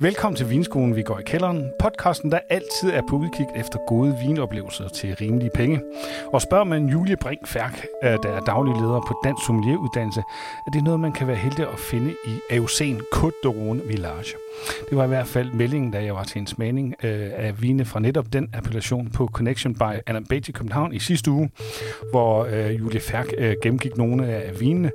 Velkommen til Vinskolen, vi går i kælderen. Podcasten, der altid er på udkig efter gode vinoplevelser til rimelige penge. Og spørger man Julie Brink Færk, øh, der er daglig leder på Dansk Sommelieruddannelse, er det noget, man kan være heldig at finde i AOC'en Côte d'Aron Village. Det var i hvert fald meldingen, da jeg var til en smagning øh, af vine fra netop den appellation på Connection by Anna Beatty i København i sidste uge, hvor øh, Julie Færk øh, gennemgik nogle af vinene.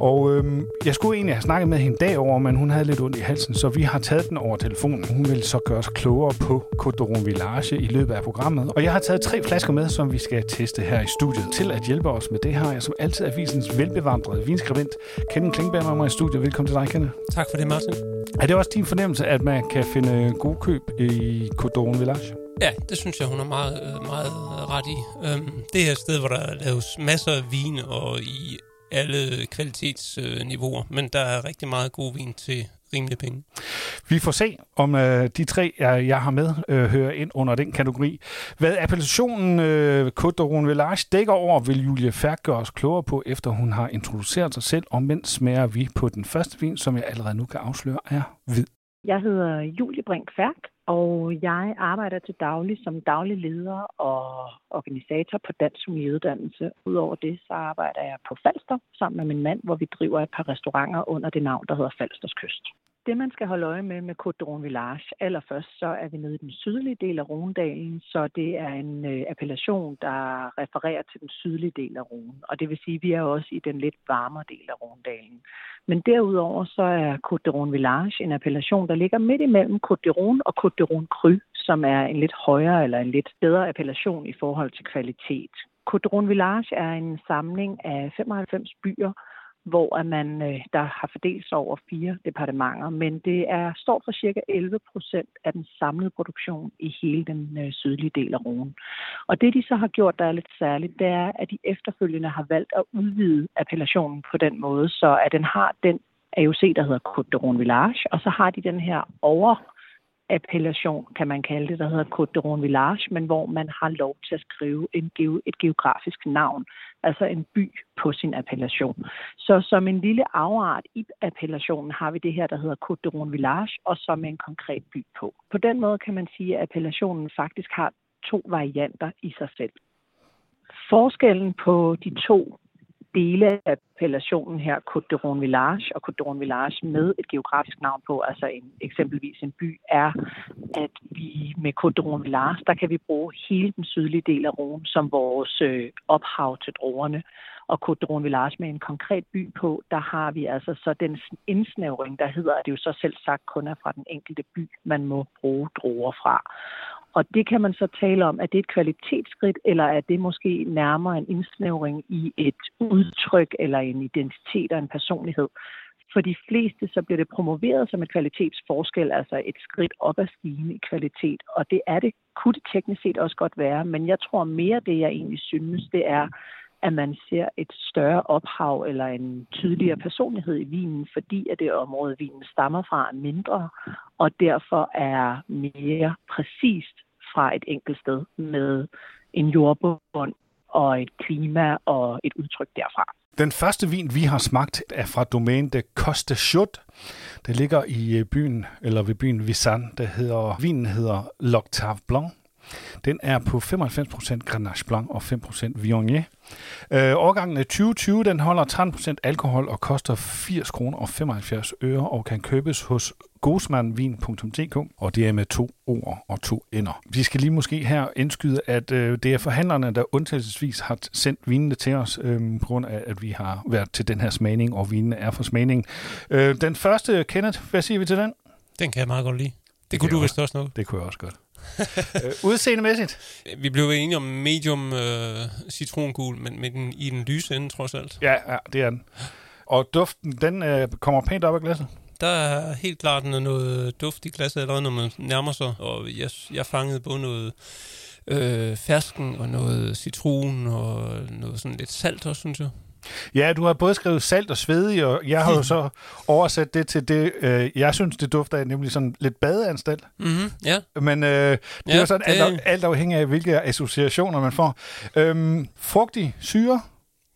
Og øh, jeg skulle egentlig have snakket med hende dag over, men hun havde lidt ondt i halsen, så vi har taget den over telefonen. Hun vil så gøre os klogere på Côte Village i løbet af programmet. Og jeg har taget tre flasker med, som vi skal teste her i studiet. Til at hjælpe os med det har jeg som altid avisens velbevandrede vinskribent, Kenneth Klingberg med mig i studiet. Velkommen til dig, Kenneth. Tak for det, Martin. Er det også din fornemmelse, at man kan finde god køb i d'Aron Village? Ja, det synes jeg, hun er meget, meget ret i. Øhm, det er et sted, hvor der laves masser af vin og i alle kvalitetsniveauer, men der er rigtig meget god vin til rimelige penge. Vi får se, om øh, de tre, jeg, jeg har med, øh, hører ind under den kategori. Hvad appellationen øh, Côte Village dækker over, vil Julie Færk gøre os klogere på, efter hun har introduceret sig selv, og mens smager vi på den første vin, som jeg allerede nu kan afsløre, er hvid. Jeg hedder Julie Brink Færk, og jeg arbejder til daglig som daglig leder og organisator på Dansk Uddannelse. Udover det, så arbejder jeg på Falster sammen med min mand, hvor vi driver et par restauranter under det navn, der hedder Falsters Kyst. Det, man skal holde øje med med Côte d'Aron Village, allerførst så er vi nede i den sydlige del af Rondalen, så det er en øh, appellation, der refererer til den sydlige del af Rhone. Og det vil sige, at vi er også i den lidt varmere del af Rondalen. Men derudover så er Côte d'Aron Village en appellation, der ligger midt imellem Côte d'Aron og Côte d'Aron Cru, som er en lidt højere eller en lidt bedre appellation i forhold til kvalitet. Côte d'Aron Village er en samling af 95 byer, hvor man øh, der har fordelt sig over fire departementer, men det er står for cirka 11 procent af den samlede produktion i hele den øh, sydlige del af Rhone. Og det de så har gjort, der er lidt særligt, det er, at de efterfølgende har valgt at udvide appellationen på den måde, så at den har den AOC, der hedder Côte d'Aron Village, og så har de den her over appellation, kan man kalde det, der hedder Côte d'Aron Village, men hvor man har lov til at skrive en, et geografisk navn, altså en by på sin appellation. Så som en lille afart i appellationen har vi det her, der hedder Côte d'Aron Village, og som en konkret by på. På den måde kan man sige, at appellationen faktisk har to varianter i sig selv. Forskellen på de to dele af appellationen her, Côte d'Aron Village og Côte d'Aron Village med et geografisk navn på, altså en, eksempelvis en by, er, at vi med Côte d'Aron Village, der kan vi bruge hele den sydlige del af Rhone som vores øh, ophav til druerne. Og Côte d'Aron Village med en konkret by på, der har vi altså så den indsnævring, der hedder, at det jo så selv sagt kun er fra den enkelte by, man må bruge druer fra. Og det kan man så tale om, at det er et kvalitetsskridt, eller er det måske nærmere en indsnævring i et udtryk, eller en identitet og en personlighed. For de fleste så bliver det promoveret som et kvalitetsforskel, altså et skridt op ad stigen i kvalitet. Og det er det, kunne det teknisk set også godt være, men jeg tror mere det, jeg egentlig synes, det er, at man ser et større ophav eller en tydeligere personlighed i vinen, fordi at det område, vinen stammer fra, er mindre, og derfor er mere præcist fra et enkelt sted med en jordbund og et klima og et udtryk derfra. Den første vin, vi har smagt, er fra domæne de Coste Chut. Det ligger i øh, byen, eller ved byen Visan. Det hedder, vinen hedder L'Octave Blanc. Den er på 95% Grenache Blanc og 5% Viognier. Øh, årgangen er 2020, den holder 13% alkohol og koster 80 kroner og 75 øre og kan købes hos gosmandvin.dk, og det er med to ord og to ender. Vi skal lige måske her indskyde, at øh, det er forhandlerne, der undtagelsesvis har sendt vinene til os, øh, på grund af, at vi har været til den her smagning, og vinene er for smagning. Øh, den første, Kenneth, hvad siger vi til den? Den kan jeg meget godt lide. Det, det kunne du vist også noget. Det kunne jeg også godt. øh, udseendemæssigt? Vi blev enige om medium øh, citrongul, men med den, i den lyse ende trods alt. Ja, ja, det er den. Og duften, den øh, kommer pænt op af glasset? Der er helt klart noget duft i glasset allerede, når man nærmer sig. Og jeg, jeg fangede både noget øh, fersken og noget citron og noget sådan lidt salt også, synes jeg. Ja, du har både skrevet salt og svedig, og jeg har jo så oversat det til det, øh, jeg synes, det dufter af, nemlig sådan lidt badeanstalt. Mm-hmm, ja. Men øh, det ja, er jo sådan det... alt, alt afhængig af, hvilke associationer man får. Øhm, frugtig syre,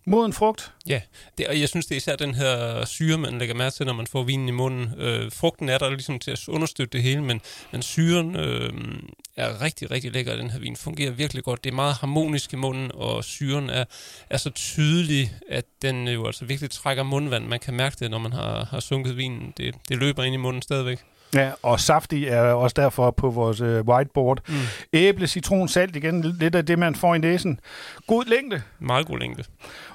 Moden frugt? Ja, det, og jeg synes, det er især den her syre, man lægger mærke til, når man får vinen i munden. Øh, frugten er der ligesom til at understøtte det hele, men, men syren øh, er rigtig, rigtig lækker, den her vin. Fungerer virkelig godt. Det er meget harmonisk i munden, og syren er, er så tydelig, at den jo altså virkelig trækker mundvand. Man kan mærke det, når man har, har sunket vinen. Det, det løber ind i munden stadigvæk. Ja, og saftig er også derfor på vores øh, whiteboard. Mm. Æble, citron, salt igen, lidt af det, man får i næsen. God længde. Meget god længde.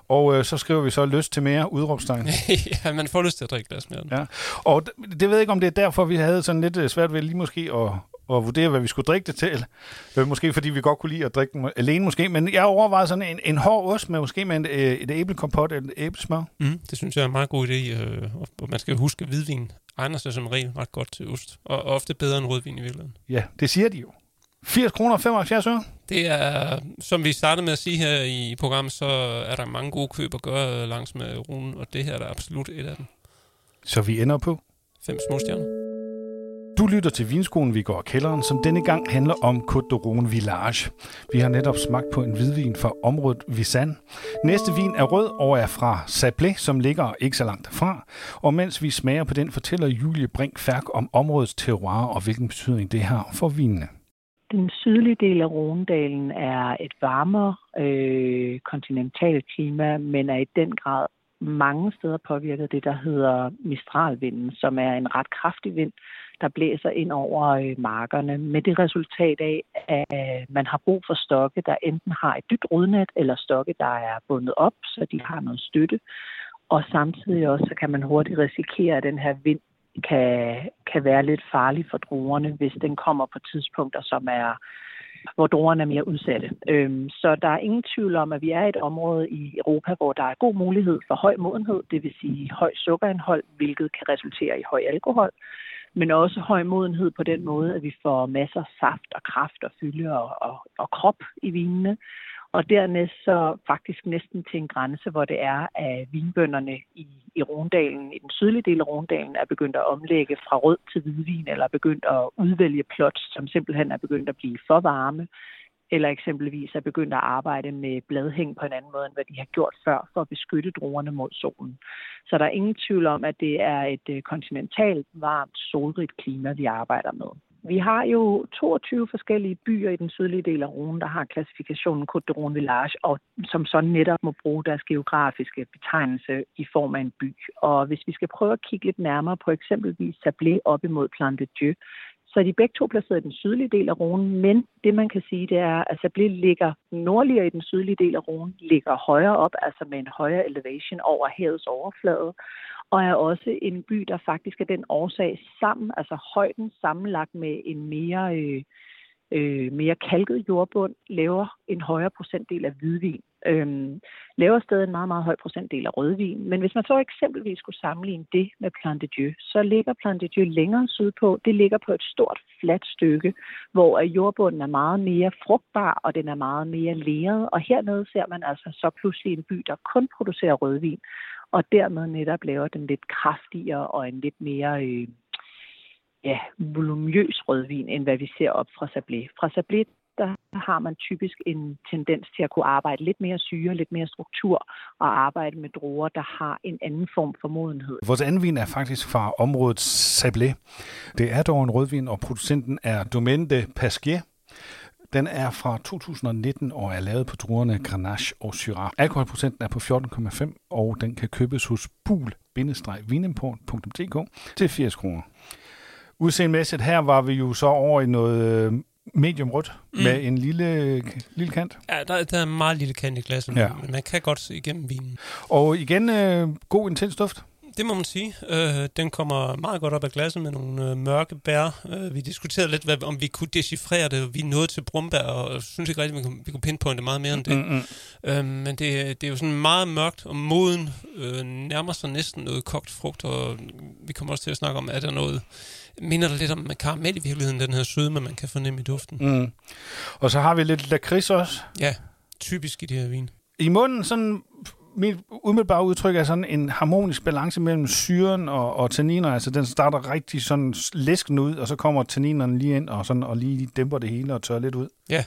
Og øh, så skriver vi så lyst til mere udråbstegn. ja, man får lyst til at drikke glas mere. Ja. Og det, det ved jeg ikke, om det er derfor, vi havde sådan lidt øh, svært ved lige måske at, at vurdere, hvad vi skulle drikke det til. Øh, måske fordi vi godt kunne lide at drikke den alene måske. Men jeg overvejede sådan en, en hård ost med måske med en, øh, et æblekompot eller et æblesmør. Mm, det synes jeg er en meget god idé. Øh, og man skal huske, at hvidvin egner sig som regel ret godt til ost. Og ofte bedre end rødvin i virkeligheden. Ja, det siger de jo. 80 kroner og 75 øre? Det er, som vi startede med at sige her i programmet, så er der mange gode køb at gøre langs med runen, og det her er der absolut et af dem. Så vi ender på? Fem små stjerner. Lytter til Vinskolen, vi går kælderen, som denne gang handler om Côte d'Oron Village. Vi har netop smagt på en hvidvin fra området Visan. Næste vin er rød og er fra Sablé, som ligger ikke så langt derfra. Og mens vi smager på den, fortæller Julie Brink Færk om områdets terroir og hvilken betydning det har for vinene. Den sydlige del af Rondalen er et varmere øh, kontinentalt klima, men er i den grad mange steder påvirket det, der hedder mistralvinden, som er en ret kraftig vind, der blæser ind over øh, markerne, med det resultat af, at man har brug for stokke, der enten har et dybt rodnet, eller stokke, der er bundet op, så de har noget støtte. Og samtidig også, så kan man hurtigt risikere, at den her vind kan, kan være lidt farlig for druerne, hvis den kommer på tidspunkter, som er hvor druerne er mere udsatte. Øhm, så der er ingen tvivl om, at vi er et område i Europa, hvor der er god mulighed for høj modenhed, det vil sige høj sukkerindhold, hvilket kan resultere i høj alkohol men også høj modenhed på den måde, at vi får masser af saft og kraft og fylde og, og, og krop i vinene. Og dernæst så faktisk næsten til en grænse, hvor det er, at vinbønderne i, i Rondalen, i den sydlige del af Rondalen, er begyndt at omlægge fra rød til hvidvin, eller er begyndt at udvælge plots, som simpelthen er begyndt at blive for varme, eller eksempelvis er begyndt at arbejde med bladhæng på en anden måde, end hvad de har gjort før, for at beskytte druerne mod solen. Så der er ingen tvivl om, at det er et øh, kontinentalt, varmt, solrigt klima, vi arbejder med. Vi har jo 22 forskellige byer i den sydlige del af Rhône, der har klassifikationen Côte de Rhône Village, og som sådan netop må bruge deres geografiske betegnelse i form af en by. Og hvis vi skal prøve at kigge lidt nærmere på eksempelvis Sablé op imod Plan de Dieu, så er de begge to placeret i den sydlige del af ronen, men det man kan sige, det er, at Sablé ligger nordligere i den sydlige del af ronen, ligger højere op, altså med en højere elevation over havets overflade, og er også en by, der faktisk er den årsag sammen, altså højden sammenlagt med en mere, øh, øh, mere kalket jordbund, laver en højere procentdel af hvidvin. Øhm, laver stadig en meget, meget høj procentdel af rødvin. Men hvis man så eksempelvis skulle sammenligne det med Plan de Dieu, så ligger Plan de Dieu længere sydpå. Det ligger på et stort, fladt stykke, hvor jordbunden er meget mere frugtbar, og den er meget mere leret. Og hernede ser man altså så pludselig en by, der kun producerer rødvin, og dermed netop laver den lidt kraftigere og en lidt mere øh, ja, volumøs rødvin, end hvad vi ser op fra Sablé. Fra Sablé, der har man typisk en tendens til at kunne arbejde lidt mere syre, lidt mere struktur og arbejde med druer, der har en anden form for modenhed. Vores anden vin er faktisk fra området Sablé. Det er dog en rødvin, og producenten er Domaine de Pasquier. Den er fra 2019 og er lavet på druerne Grenache og Syrah. Alkoholprocenten er på 14,5, og den kan købes hos bul-vinimport.dk til 80 kroner. Udseendemæssigt her var vi jo så over i noget øh, medium rødt mm. med en lille, lille kant. Ja, der, der er en meget lille kant i glasset, ja. men man kan godt se igennem vinen. Og igen, øh, god intens duft. Det må man sige. Øh, den kommer meget godt op af glasset med nogle øh, mørke bær. Øh, vi diskuterede lidt, hvad, om vi kunne decifrere det. Vi nåede til brumbær, og synes ikke rigtigt, vi kunne, vi kunne pinpointe meget mere end det. Mm-hmm. Øh, men det, det er jo sådan meget mørkt og moden. Øh, nærmer sig næsten noget kogt frugt, og vi kommer også til at snakke om, er der noget minder det lidt om karamel i virkeligheden, den her sødme, man kan fornemme i duften. Mm. Og så har vi lidt lakrids også. Ja, typisk i det her vin. I munden sådan mit umiddelbare udtryk er sådan en harmonisk balance mellem syren og, og tanniner. Altså den starter rigtig sådan læsken ud, og så kommer tanninerne lige ind og, sådan, og lige dæmper det hele og tør lidt ud. Ja,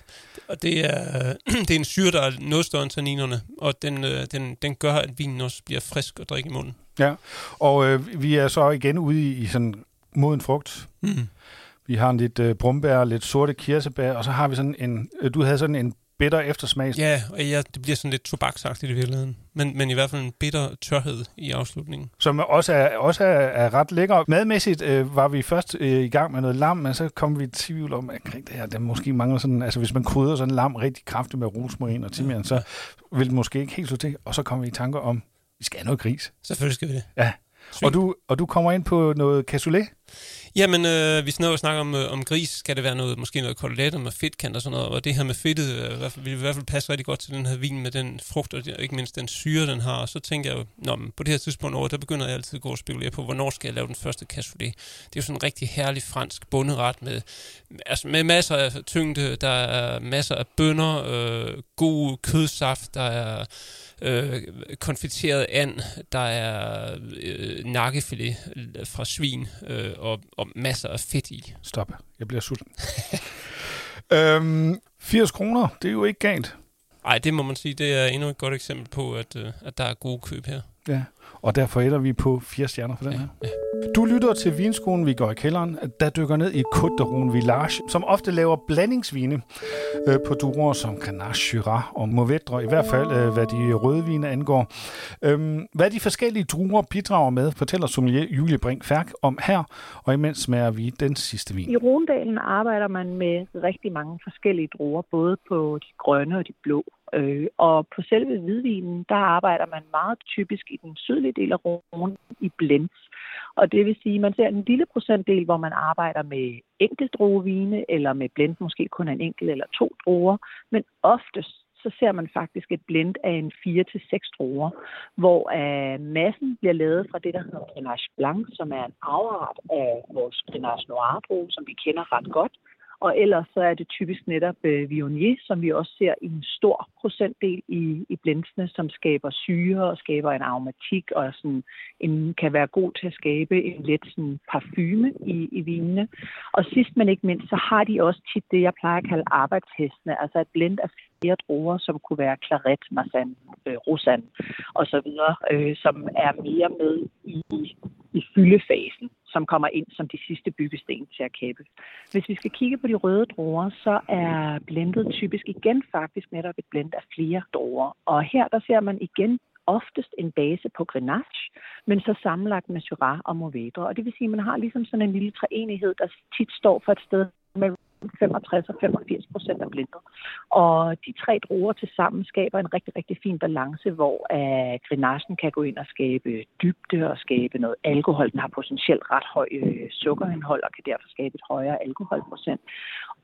og det er, det er en syre, der er noget større end tanninerne, og den, øh, den, den gør, at vinen også bliver frisk og drikke i munden. Ja, og øh, vi er så igen ude i, i sådan moden frugt. Mm. Vi har en lidt øh, brumbær, lidt sorte kirsebær, og så har vi sådan en, øh, du havde sådan en bitter eftersmag. Ja, og ja, det bliver sådan lidt tobaksagtigt i virkeligheden. Men, men i hvert fald en bitter tørhed i afslutningen. Som også er, også er, er ret lækker. Madmæssigt øh, var vi først øh, i gang med noget lam, men så kom vi i tvivl om, at det her, der måske mangler sådan, altså hvis man krydder sådan en lam rigtig kraftigt med rosmarin og timian, ja. så vil det måske ikke helt så til. Og så kommer vi i tanker om, vi skal have noget gris. Selvfølgelig skal vi det. Ja. Og du, og du kommer ind på noget cassoulet? Jamen, øh, hvis snakker, snakker om, øh, om gris, skal det være noget, måske noget kotelet med fedtkant og sådan noget, og det her med fedtet øh, vil i hvert fald passe rigtig godt til den her vin med den frugt, og ikke mindst den syre, den har. Og så tænker jeg jo, Nå, men på det her tidspunkt over, der begynder jeg altid at gå og spekulere på, hvornår skal jeg lave den første cassoulet. Det er jo sådan en rigtig herlig fransk bunderet med, altså med masser af tyngde, der er masser af bønner, øh, god kødsaft, der er øh, konfiteret and, der er øh, nakkefilet fra svin øh, og, og masser af fedt i. Stop. Jeg bliver sulten. øhm, 80 kroner, det er jo ikke galt. Nej, det må man sige. Det er endnu et godt eksempel på, at, øh, at der er gode køb her. Ja, og derfor ender vi på fire stjerner for den her. ja. Du lytter til vinskolen, vi går i kælderen, der dykker ned i Côte d'Aron Village, som ofte laver blandingsvine øh, på druer som Grenache, Syrah og Mourvedre, i hvert fald øh, hvad de røde vine angår. Øhm, hvad de forskellige druer bidrager med, fortæller sommelier Julie Brink Færk om her, og imens smager vi den sidste vin. I Rondalen arbejder man med rigtig mange forskellige druer, både på de grønne og de blå. Øh, og på selve hvidvinen, der arbejder man meget typisk i den sydlige del af Rhône i blends. Og det vil sige, at man ser en lille procentdel, hvor man arbejder med enkeltdruevine, eller med blend måske kun en enkelt eller to druer. Men oftest så ser man faktisk et blend af en 4-6 druer, hvor uh, massen bliver lavet fra det, der hedder Grenache Blanc, som er en afart af vores Grenache Noir drue, som vi kender ret godt. Og ellers så er det typisk netop øh, Viognier, som vi også ser i en stor procentdel i, i blindsene, som skaber syre og skaber en aromatik og sådan en, kan være god til at skabe en lidt sådan parfume i, i vinene. Og sidst men ikke mindst, så har de også tit det, jeg plejer at kalde arbejdshestene, altså et blend af flere druer, som kunne være Claret, Marsan, øh, Rosan og så videre, øh, som er mere med i, i fyldefasen som kommer ind som de sidste byggesten til at kæppe. Hvis vi skal kigge på de røde druer, så er blendet typisk igen faktisk netop et blend af flere druer. Og her der ser man igen oftest en base på Grenache, men så sammenlagt med Syrah og Mourvedre. Og det vil sige, at man har ligesom sådan en lille treenighed, der tit står for et sted med 65 og 85 procent af blindet. Og de tre druer til sammen skaber en rigtig, rigtig fin balance, hvor øh, uh, grenagen kan gå ind og skabe dybde og skabe noget alkohol. Den har potentielt ret høj øh, sukkerindhold og kan derfor skabe et højere alkoholprocent.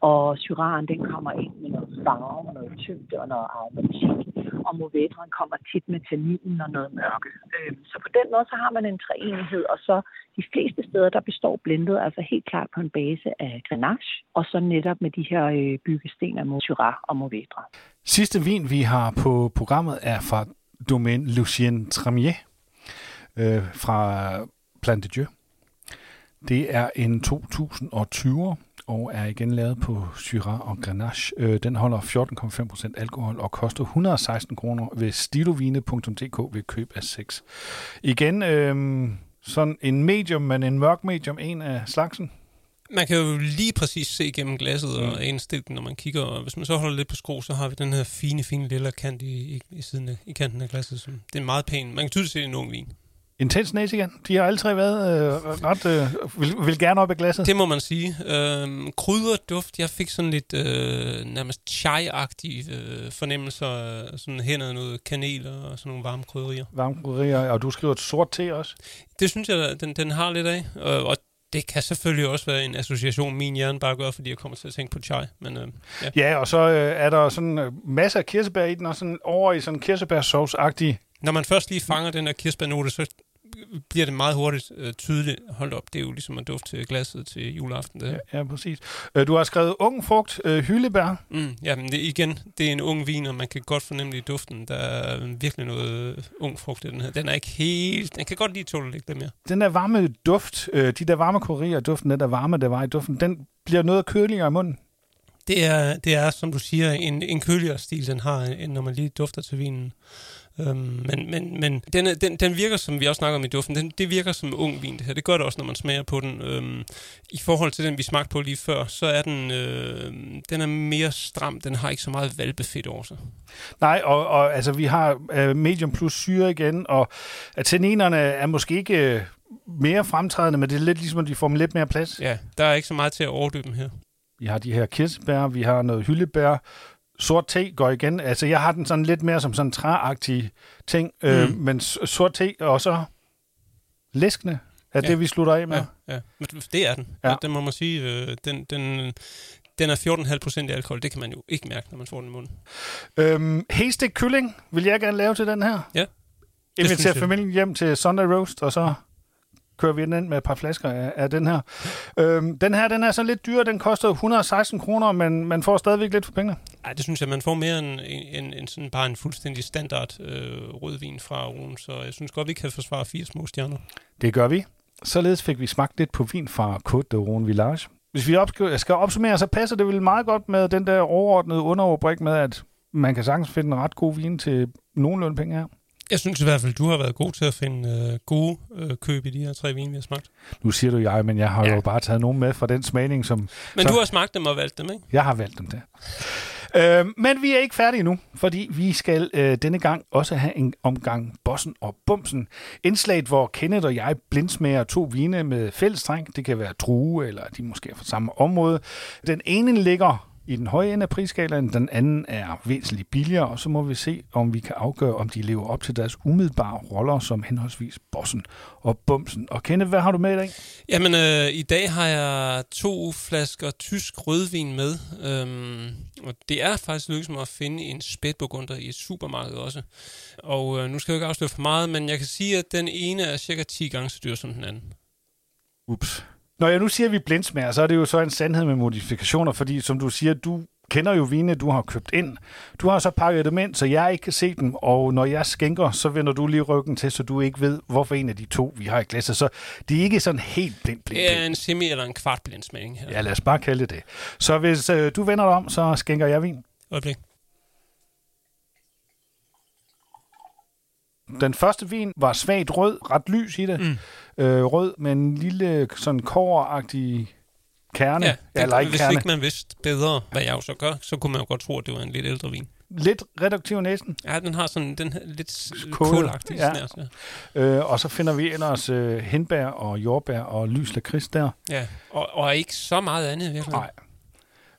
Og syraen, den kommer ind med noget farve, noget tyngde og noget aromatik. Og mourvedren kommer tit med tanninen og noget mørke. Øh, så på den måde, så har man en træenighed, og så de fleste steder, der består blendet altså helt klart på en base af grenache, og så netop med de her øh, byggesten af Syrah og Mourvedre. Sidste vin, vi har på programmet, er fra Domaine Lucien Tramier øh, fra Plante Dieu. Det er en 2020 og er igen lavet på Syrah og Grenache. Øh, den holder 14,5% alkohol og koster 116 kroner ved stilovine.dk ved køb af 6. Igen, øh, sådan en medium, men en mørk medium, en af slagsen. Man kan jo lige præcis se gennem glasset og Mm. anstille den, når man kigger. Og hvis man så holder lidt på skro, så har vi den her fine, fine lille kant i, i, i, siden af, i kanten af glasset. Som, det er meget pænt. Man kan tydeligt se, det er en ung vin. Intens næse igen. De har alle tre været øh, ret... Øh, vil, vil gerne op i glasset. Det må man sige. Øhm, krydret duft. Jeg fik sådan lidt øh, nærmest chai-agtige øh, fornemmelser. af Sådan hen ad noget kanel og sådan nogle varme krydderier. Varme krydderier, og du skriver et sort te også. Det synes jeg, den, den har lidt af. Og, og det kan selvfølgelig også være en association, min hjerne bare gør, fordi jeg kommer til at tænke på chai. Men øh, ja. Ja, og så øh, er der sådan øh, masser af kirsebær i den, og sådan over i sådan kirsebærsauce-agtig. Når man først lige fanger den her kirsebærnote, så bliver det meget hurtigt øh, tydeligt. Hold op, det er jo ligesom at dufte til glasset til juleaften. Det. Ja, ja, præcis. Øh, du har skrevet ung frugt, øh, hyldebær. Mm, ja, men det, igen, det er en ung vin, og man kan godt fornemme det i duften. Der er virkelig noget ung frugt i den her. Den er ikke helt... Den kan godt lige tåle lidt mere. Den der varme duft, øh, de der varme kurier, duften, den der varme, der var i duften, den bliver noget køligere i munden. Det er, det er, som du siger, en, en køligere stil, den har, end når man lige dufter til vinen. Øhm, men men, men den, er- den, den virker, som vi også snakker om i duften, den, det virker som ung vin, det her. Det gør det også, når man smager på den. Øhm, I forhold til den, vi smagte på lige før, så er den, øh, den er mere stram. Den har ikke så meget valbefedt over sig. Nej, og, og altså, vi har øh, medium plus syre igen, og at tanninerne er måske ikke øh, mere fremtrædende, men det er lidt ligesom, at de får dem lidt mere plads. Ja, der er ikke så meget til at overdøbe dem her. Vi har de her kirsebær, vi har noget hyldebær, sort te går igen. Altså, jeg har den sådan lidt mere som sådan træagtig ting, mm. øh, Mm. men s- sort te og så læskende er Ja. det, vi slutter af med. Ja, ja. Men det er den. Ja. Den må man sige, øh, den, den, den er 14,5 procent alkohol. Det kan man jo ikke mærke, når man får den i munden. Øhm, Hestik kylling vil jeg gerne lave til den her. Ja. Jeg. familien hjem til Sunday Roast, og så kører vi den ind med et par flasker af, af den her. Øhm, den her, den er så lidt dyr. Den koster 116 kroner, men man får stadigvæk lidt for pengene. Ej, det synes jeg, man får mere end, end, end sådan bare en fuldstændig standard øh, rødvin fra Rune, så jeg synes godt, vi kan forsvare fire små stjerner. Det gør vi. Således fik vi smagt lidt på vin fra Côte de Rhône Village. Hvis vi opskriver, skal opsummere, så passer det vel meget godt med den der overordnede underoverbrik med, at man kan sagtens finde en ret god vin til nogenlunde penge her. Jeg synes i hvert fald, du har været god til at finde øh, gode øh, køb i de her tre vine, vi har smagt. Nu siger du jeg, men jeg har ja. Jo bare taget nogen med fra den smagning, som Men så. du har smagt dem og valgt dem, ikke? Jeg har valgt dem der. Øh, men vi er ikke færdige nu, fordi vi skal øh, denne gang også have en omgang Bossen og Bumsen. Indslaget, hvor Kenneth og jeg blindsmager to vine med fællestræng. Det kan være drue, eller de måske er fra samme område. Den ene ligger i den høje ende af prisskalaen, den anden er væsentligt billigere, og så må vi se, om vi kan afgøre, om de lever op til deres umiddelbare roller som henholdsvis Bossen og Bumsen. Og Kenneth, hvad har du med i dag? Jamen, øh, i dag har jeg to flasker tysk rødvin med. Øhm, og det er faktisk lykkedes mig at finde en spætburgunder i et supermarked også. Og øh, nu skal jeg jo ikke afsløre for meget, men jeg kan sige, at den ene er cirka 10 gange så dyr som den anden. Ups. Når jeg nu siger, at vi blindsmager, så er det jo så en sandhed med modifikationer, fordi som du siger, du kender jo vine, du har købt ind. Du har så pakket dem ind, så jeg ikke kan se dem, og når jeg skænker, så vender du lige ryggen til, så du ikke ved, hvorfor en af de to, vi har i glasset. Så det er ikke sådan helt blind, blind, Det er en semi- eller en kvart blindsmagning her. Ja, lad os bare kalde det det. Så hvis øh, du vender dig om, så skænker jeg vin. Øjeblik. Den første vin var svagt rød, ret lys i det. Mm. Øh, rød med en lille sådan kåragtig kerne. Ja, det, eller ikke hvis kerne. ikke man vidste bedre, hvad jeg jo så gør, så kunne man jo godt tro, at det var en lidt ældre vin. Lidt reduktiv næsten. Ja, den har sådan den lidt Kål, kålagtig ja. ja. snærs. Ja. Øh, og så finder vi ellers øh, henbær og jordbær og lys lakrids der. ja. Og, og ikke så meget andet virkelig. Nej.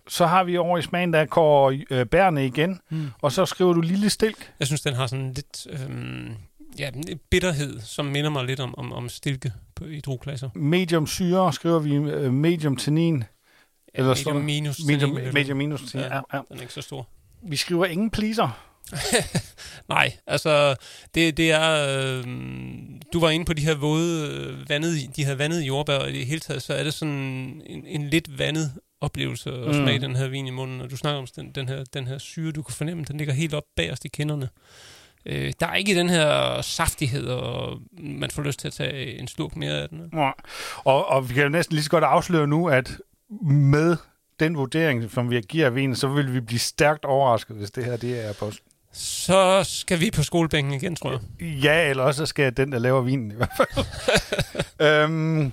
Så har vi over i smagen, der går øh, bærne igen, Mm. og så skriver du lille stilk. Jeg synes, den har sådan lidt øhm, ja, en bitterhed, som minder mig lidt om, om, om stilke på, i drugklasser. Medium syre skriver vi øh, medium tannin. Eller Ja, står medium minus. Medium, tannin, medium minus. Ja. Ja. Ja, ja. Den er ikke så stor. Vi skriver ingen pleaser. Nej, altså, det, det er... Øh, du var inde på de her våde, øh, vandede, de her vandede jordbær, og i det hele taget, så er det sådan en, en lidt vandet oplevelse at Mm. smage den her vin i munden. Og du snakker om den, den, her, den her syre, du kan fornemme, den ligger helt op bagerst i kinderne. Øh, der er ikke den her saftighed, og man får lyst til at tage en slurk mere af den. Ja. Og, og vi kan jo næsten lige så godt afsløre nu, at med den vurdering, som vi giver vinen, så vil vi blive stærkt overrasket, hvis det her det er på Så skal vi på skolebænken igen, tror jeg. Ja, eller også skal den, der laver vinen i hvert fald. øhm,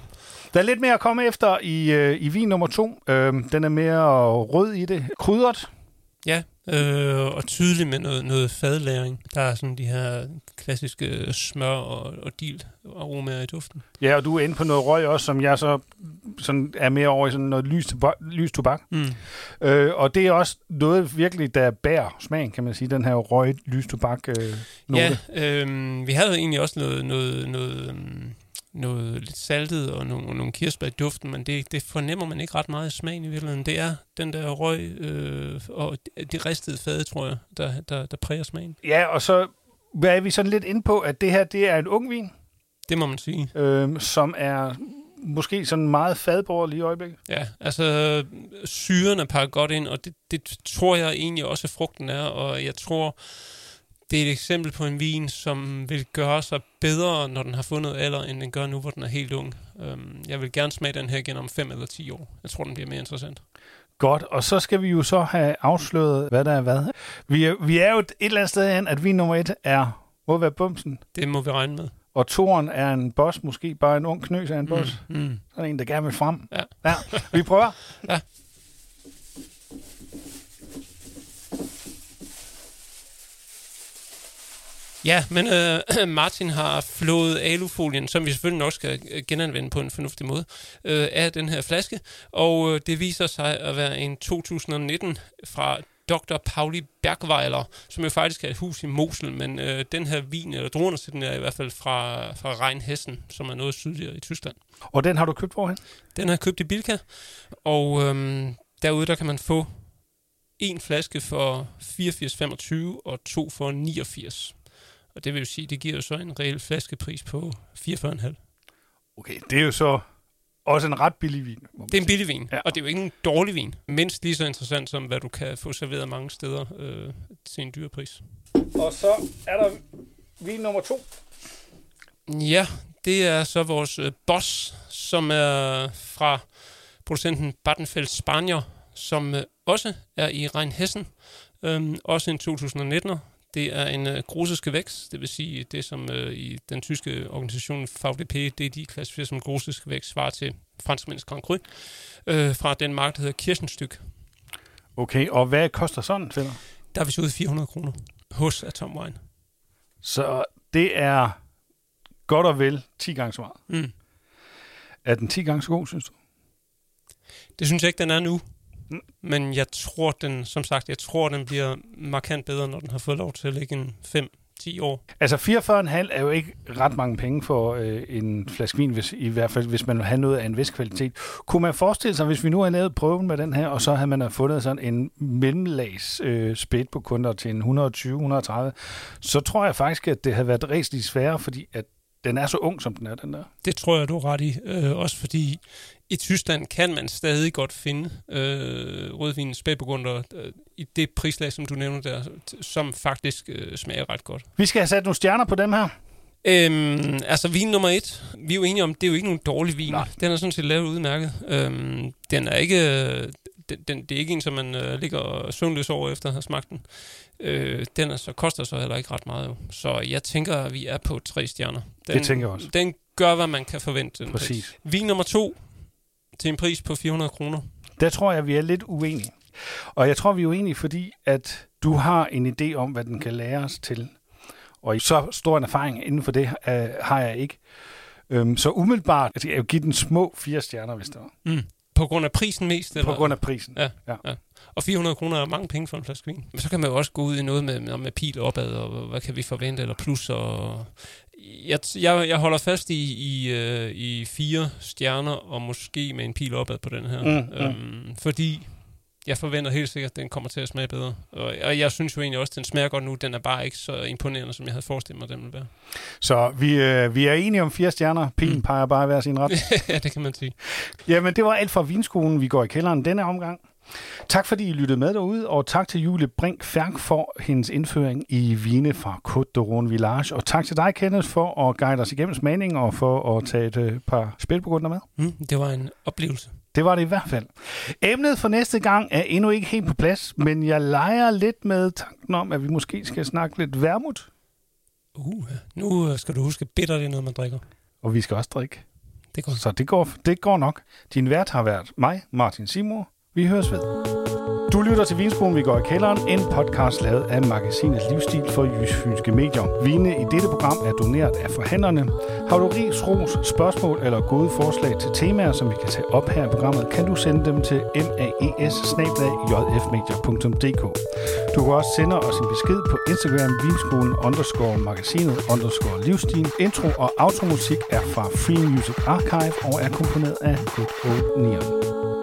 der er lidt mere at komme efter i, øh, i vin nummer to. Øhm, den er mere rød i det. Krydret. Ja, øh, og tydeligt med noget, noget fadlæring. Der er sådan de her klassiske smør og, og dil aromaer i duften. Ja, og du er inde på noget røg også, som jeg så sådan er mere over i sådan noget lys, lys tobak. Mm. Øh, og det er også noget virkelig, der bærer smagen, kan man sige, den her røg, lys tobak øh, note. Ja, øh, vi havde egentlig også noget, noget, noget, øhm, noget lidt saltet og nogle, nogle kirsebær i duften, men det, det fornemmer man ikke ret meget i smagen i virkeligheden. Det er den der røg øh, og det ristede fade, tror jeg, der, der, der præger smagen. Ja, og så hvad er vi sådan lidt inde på, at det her, det er en ung vin. Det må man sige. øh, som er måske sådan meget fadbord lige i øjeblikket. Ja, altså syren er pakket godt ind, og det, det tror jeg egentlig også, at frugten er, og jeg tror, det er et eksempel på en vin, som vil gøre sig bedre, når den har fundet alder, end den gør nu, hvor den er helt ung. Øhm, jeg vil gerne smage den her igen om 5 eller 10 år. Jeg tror, den bliver mere interessant. Godt, og så skal vi jo så have afsløret, hvad der er hvad. Vi er, vi er jo et, eller andet sted hen, at vin nummer et er, må være bumsen, Det må vi regne med. og toren er en boss, måske bare en ung knøs af en boss. Mm. Mm. Sådan en, der gerne vil frem. Ja. ja. Vi prøver. Ja. Ja, men øh, Martin har flået alufolien, som vi selvfølgelig nok skal øh, genanvende på en fornuftig måde, øh, af den her flaske, og øh, det viser sig at være en 2019 fra Dr. Pauli Bergweiler, som jo faktisk er et hus i Mosel, men øh, den her vin, eller druerne til den er i hvert fald fra, fra Rheinhessen, som er noget sydligere i Tyskland. Og den har du købt hvorhen? Den har jeg købt i Bilka, og øhm, derude der kan man få en flaske for 84,25 og to for 89. Og det vil jo sige, det giver jo så en reel flaskepris på 44,5. Okay, det er jo så også en ret billig vin. Det er en billig vin, ja. og det er jo ikke en dårlig vin. Mindst lige så interessant som, hvad du kan få serveret mange steder øh, til en dyr pris. Og så er der vin nummer to. Ja, det er så vores øh, boss, som er fra producenten Battenfeld Spanier, som øh, også er i Rheinhessen, øhm, også en 2019'er. Det er en øh, grusiske vækst, det vil sige det, som øh, i den tyske organisation VDP, det de klassificerer som grusiske vækst, svarer til franskmænds Grand Cru, øh, fra den mark, der hedder Kirchenstyk. Okay, og hvad koster sådan, Fælder? Der er vi så ude i 400 kroner hos Atom Wine. Så det er godt og vel 10 gange så meget. Mm. Er den 10 gange så god, synes du? Det synes jeg ikke, den er nu. Men jeg tror, den, som sagt, jeg tror, den bliver markant bedre, når den har fået lov til at ligge en 5-10 år. Altså 44,5 er jo ikke ret mange penge for øh, en flaske vin, hvis, i hvert fald hvis man vil have noget af en vis kvalitet. Kunne man forestille sig, hvis vi nu har lavet prøven med den her, og så havde man fundet sådan en mellemlags øh, spæt på kunder til en 120-130, så tror jeg faktisk, at det havde været rigtig sværere, fordi at den er så ung, som den er, den der. Det tror jeg, du er ret i. Øh, også fordi i Tyskland kan man stadig godt finde øh, rødvin spædbegunder øh, i det prislag, som du nævner der, som faktisk øh, smager ret godt. Vi skal have sat nogle stjerner på dem her. Øhm, altså vin nummer et, vi er jo enige om, det er jo ikke nogen dårlig vin. Nej. Den er sådan set lavet udmærket. Øhm, den er ikke, øh, den, den, det er ikke en, som man øh, ligger søvnløs over efter at have smagt den. Øh, den er så, koster så heller ikke ret meget jo. Så jeg tænker, at vi er på tre stjerner. Den, Det tænker jeg også. Den gør, hvad man kan forvente. Den Præcis. Pris. Vin nummer to til en pris på 400 kroner. Der tror jeg, vi er lidt uenige. Og jeg tror, vi er uenige, fordi at du har en idé om, hvad den kan lære os til. Og så stor en erfaring inden for det øh, har jeg ikke. Øhm, så umiddelbart, altså, jeg vil give den små fire stjerner, hvis det var. Mm. På grund af prisen mest? Eller? På grund af prisen. Ja, Ja. ja. Og 400 kroner er mange penge for en flaske vin. Men så kan man jo også gå ud i noget med, med, med pil opad, og hvad kan vi forvente, eller plus. Og jeg, jeg, jeg holder fast i, i, øh, i fire stjerner, og måske med en pil opad på den her. Mm, mm. Øhm, fordi jeg forventer helt sikkert, at den kommer til at smage bedre. Og, og jeg synes jo egentlig også, at den smager godt nu. Den er bare ikke så imponerende, som jeg havde forestillet mig, den ville være. Så vi, øh, vi er enige om fire stjerner. Pilen Mm. peger bare hver sin ret. ja, det kan man sige. Jamen, det var alt fra Vinskolen. Vi går i kælderen denne omgang. Tak fordi I lyttede med derude, og tak til Julie Brink Færk for hendes indføring i vine fra Côte de Rhône Village. Og tak til dig, Kenneth, for at guide os igennem smagning og for at tage et øh, par spilbegynder med. Mm, det var en oplevelse. Det var det i hvert fald. Emnet for næste gang er endnu ikke helt på plads, men jeg leger lidt med tanken om, at vi måske skal snakke lidt vermut, Uh, nu øh, skal du huske, bitter det er noget, man drikker. og vi skal også drikke. Det godt. Så det går, det går nok. Din vært har været mig, Martin Simor. Vi høres ved. Du lytter til Vinskolen, vi går i kælderen, en podcast lavet af magasinet Livsstil for Jysfynske Medier. Vine i dette program er doneret af forhandlerne. Har du ris, ros, spørgsmål eller gode forslag til temaer, som vi kan tage op her i programmet, kan du sende dem til maes Du kan også sende os en besked på Instagram vinskolen underscore magasinet underscore livsstil. Intro og automusik er fra Free Music Archive og er komponeret af Good Old Neon.